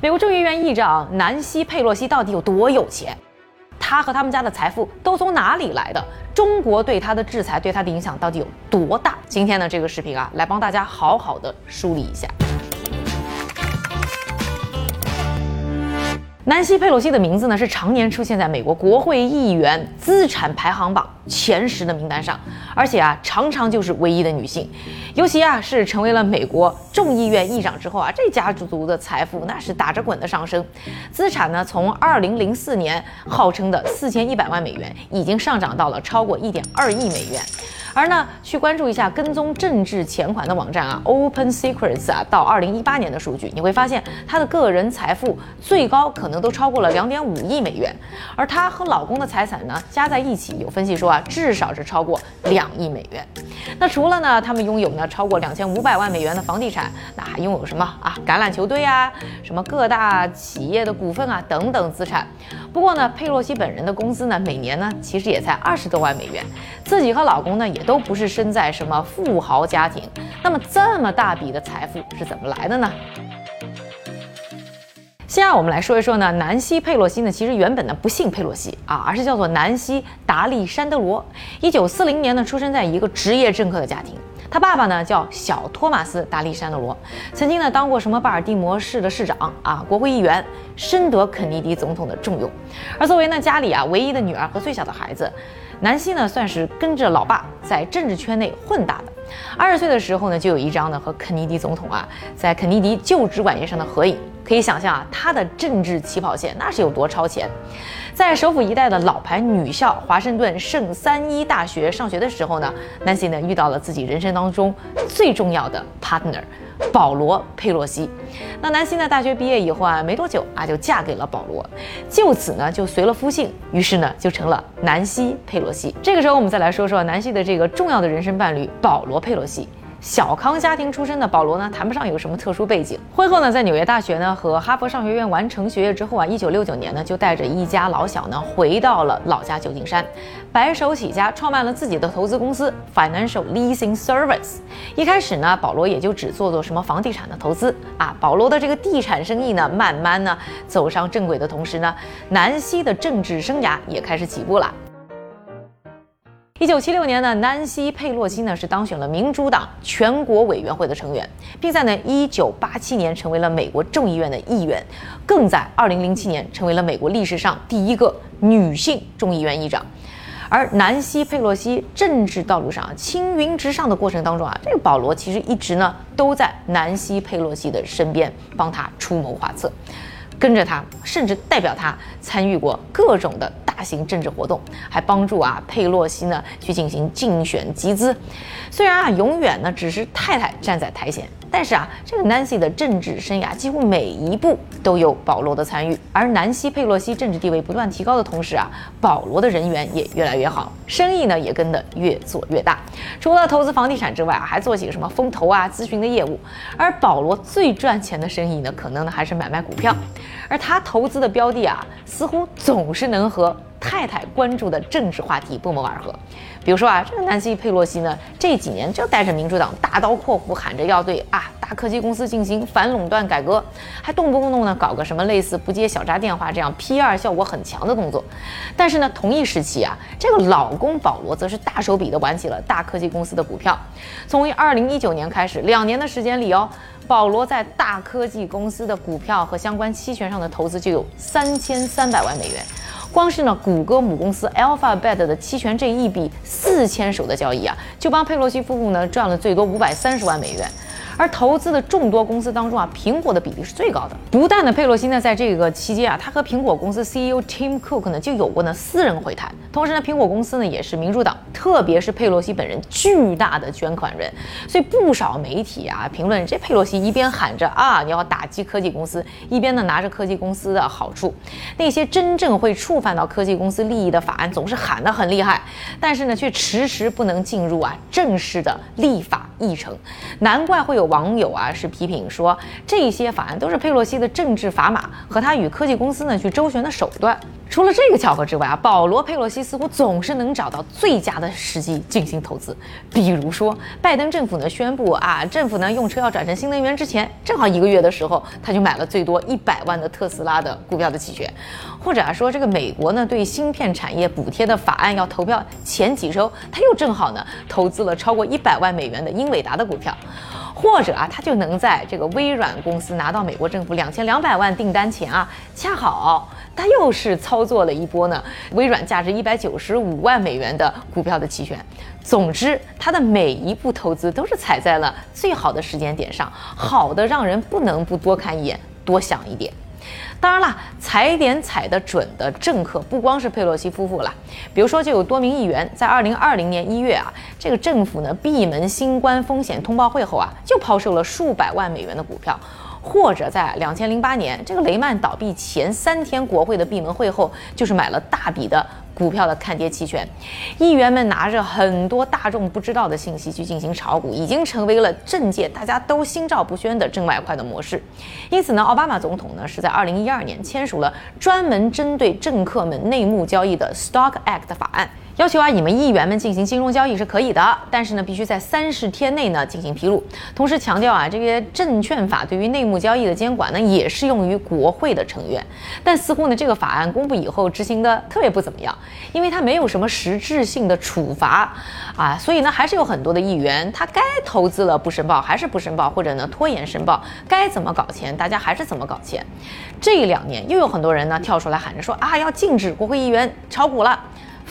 美国众议院议长南希·佩洛西到底有多有钱？他和他们家的财富都从哪里来的？中国对他的制裁对他的影响到底有多大？今天呢，这个视频啊，来帮大家好好的梳理一下。南希·佩洛西的名字呢，是常年出现在美国国会议员资产排行榜前十的名单上，而且啊，常常就是唯一的女性。尤其啊，是成为了美国众议院议长之后啊，这家族的财富那是打着滚的上升，资产呢，从二零零四年号称的四千一百万美元，已经上涨到了超过一点二亿美元。而呢，去关注一下跟踪政治钱款的网站啊，Open Secrets 啊，到二零一八年的数据，你会发现她的个人财富最高可能都超过了两点五亿美元，而她和老公的财产呢，加在一起，有分析说啊，至少是超过两亿美元。那除了呢，他们拥有呢超过两千五百万美元的房地产，那还拥有什么啊？橄榄球队啊，什么各大企业的股份啊等等资产。不过呢，佩洛西本人的工资呢，每年呢其实也才二十多万美元，自己和老公呢也都不是身在什么富豪家庭。那么这么大笔的财富是怎么来的呢？先让我们来说一说呢，南希·佩洛西呢，其实原本呢不姓佩洛西啊，而是叫做南希·达利山德罗。一九四零年呢，出生在一个职业政客的家庭。他爸爸呢叫小托马斯·达利山德罗，曾经呢当过什么巴尔的摩市的市长啊，国会议员，深得肯尼迪总统的重用。而作为呢家里啊唯一的女儿和最小的孩子，南希呢算是跟着老爸在政治圈内混大的。二十岁的时候呢，就有一张呢和肯尼迪总统啊在肯尼迪就职晚宴上的合影。可以想象啊，他的政治起跑线那是有多超前。在首府一带的老牌女校华盛顿圣三一大学上学的时候呢南希呢遇到了自己人生当中最重要的 partner 保罗佩洛西。那南希呢大学毕业以后啊，没多久啊就嫁给了保罗，就此呢就随了夫姓，于是呢就成了南希佩洛西。这个时候我们再来说说南希的这个重要的人生伴侣保罗佩洛西。小康家庭出身的保罗呢，谈不上有什么特殊背景。婚后呢，在纽约大学呢和哈佛商学院完成学业之后啊，一九六九年呢就带着一家老小呢回到了老家旧金山，白手起家创办了自己的投资公司 Financial Leasing Service。一开始呢，保罗也就只做做什么房地产的投资啊。保罗的这个地产生意呢，慢慢呢走上正轨的同时呢，南希的政治生涯也开始起步了。一九七六年呢，南希·佩洛西呢是当选了民主党全国委员会的成员，并在呢一九八七年成为了美国众议院的议员，更在二零零七年成为了美国历史上第一个女性众议院议长。而南希·佩洛西政治道路上青云直上的过程当中啊，这个保罗其实一直呢都在南希·佩洛西的身边，帮他出谋划策，跟着他，甚至代表他参与过各种的。大型政治活动，还帮助啊佩洛西呢去进行竞选集资。虽然啊永远呢只是太太站在台前。但是啊，这个 Nancy 的政治生涯几乎每一步都有保罗的参与，而南希·佩洛西政治地位不断提高的同时啊，保罗的人缘也越来越好，生意呢也跟得越做越大。除了投资房地产之外啊，还做起了什么风投啊、咨询的业务。而保罗最赚钱的生意呢，可能呢还是买卖股票，而他投资的标的啊，似乎总是能和。太太关注的政治话题不谋而合，比如说啊，这个南希·佩洛西呢，这几年就带着民主党大刀阔斧喊着要对啊大科技公司进行反垄断改革，还动不动呢搞个什么类似不接小扎电话这样 PR 效果很强的动作。但是呢，同一时期啊，这个老公保罗则是大手笔的玩起了大科技公司的股票。从二零一九年开始，两年的时间里哦，保罗在大科技公司的股票和相关期权上的投资就有三千三百万美元。光是呢，谷歌母公司 Alphabet 的期权这一笔四千手的交易啊，就帮佩洛西夫妇呢赚了最多五百三十万美元。而投资的众多公司当中啊，苹果的比例是最高的。不但呢，佩洛西呢在这个期间啊，他和苹果公司 CEO Tim Cook 呢就有过呢私人会谈。同时呢，苹果公司呢也是民主党，特别是佩洛西本人巨大的捐款人。所以不少媒体啊评论，这佩洛西一边喊着啊你要打击科技公司，一边呢拿着科技公司的好处。那些真正会触犯到科技公司利益的法案，总是喊得很厉害，但是呢却迟迟不能进入啊正式的立法议程。难怪会有。网友啊是批评说，这些法案都是佩洛西的政治砝码和他与科技公司呢去周旋的手段。除了这个巧合之外啊，保罗·佩洛西似乎总是能找到最佳的时机进行投资。比如说，拜登政府呢宣布啊，政府呢用车要转成新能源之前，正好一个月的时候，他就买了最多一百万的特斯拉的股票的期权。或者啊说，这个美国呢对芯片产业补贴的法案要投票前几周，他又正好呢投资了超过一百万美元的英伟达的股票。或者啊，他就能在这个微软公司拿到美国政府两千两百万订单前啊，恰好他又是操作了一波呢，微软价值一百九十五万美元的股票的期权。总之，他的每一步投资都是踩在了最好的时间点上，好的让人不能不多看一眼，多想一点。当然了，踩点踩得准的政客不光是佩洛西夫妇了，比如说就有多名议员在二零二零年一月啊，这个政府呢闭门新冠风险通报会后啊，就抛售了数百万美元的股票。或者在两千零八年这个雷曼倒闭前三天，国会的闭门会后，就是买了大笔的股票的看跌期权。议员们拿着很多大众不知道的信息去进行炒股，已经成为了政界大家都心照不宣的挣外快的模式。因此呢，奥巴马总统呢是在二零一二年签署了专门针对政客们内幕交易的 Stock Act 法案。要求啊，你们议员们进行金融交易是可以的，但是呢，必须在三十天内呢进行披露。同时强调啊，这个证券法对于内幕交易的监管呢，也适用于国会的成员。但似乎呢，这个法案公布以后执行的特别不怎么样，因为它没有什么实质性的处罚啊，所以呢，还是有很多的议员他该投资了不申报还是不申报，或者呢拖延申报，该怎么搞钱大家还是怎么搞钱。这两年又有很多人呢跳出来喊着说啊，要禁止国会议员炒股了。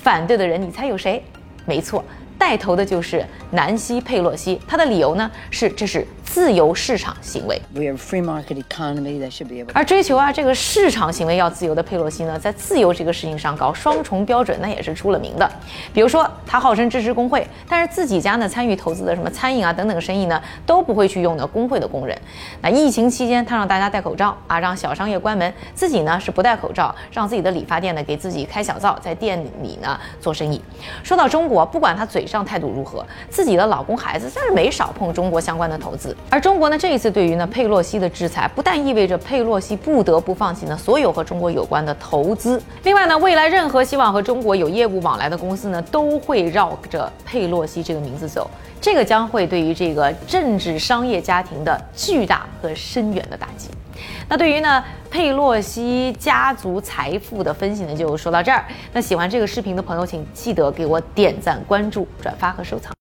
反对的人，你猜有谁？没错，带头的就是南希·佩洛西。他的理由呢是，这是。自由市场行为，而追求啊这个市场行为要自由的佩洛西呢，在自由这个事情上搞双重标准，那也是出了名的。比如说，他号称支持工会，但是自己家呢参与投资的什么餐饮啊等等生意呢，都不会去用的工会的工人。那疫情期间，他让大家戴口罩啊，让小商业关门，自己呢是不戴口罩，让自己的理发店呢给自己开小灶，在店里呢做生意。说到中国，不管他嘴上态度如何，自己的老公孩子但是没少碰中国相关的投资。而中国呢，这一次对于呢佩洛西的制裁，不但意味着佩洛西不得不放弃呢所有和中国有关的投资，另外呢，未来任何希望和中国有业务往来的公司呢，都会绕着佩洛西这个名字走，这个将会对于这个政治商业家庭的巨大和深远的打击。那对于呢佩洛西家族财富的分析呢，就说到这儿。那喜欢这个视频的朋友，请记得给我点赞、关注、转发和收藏。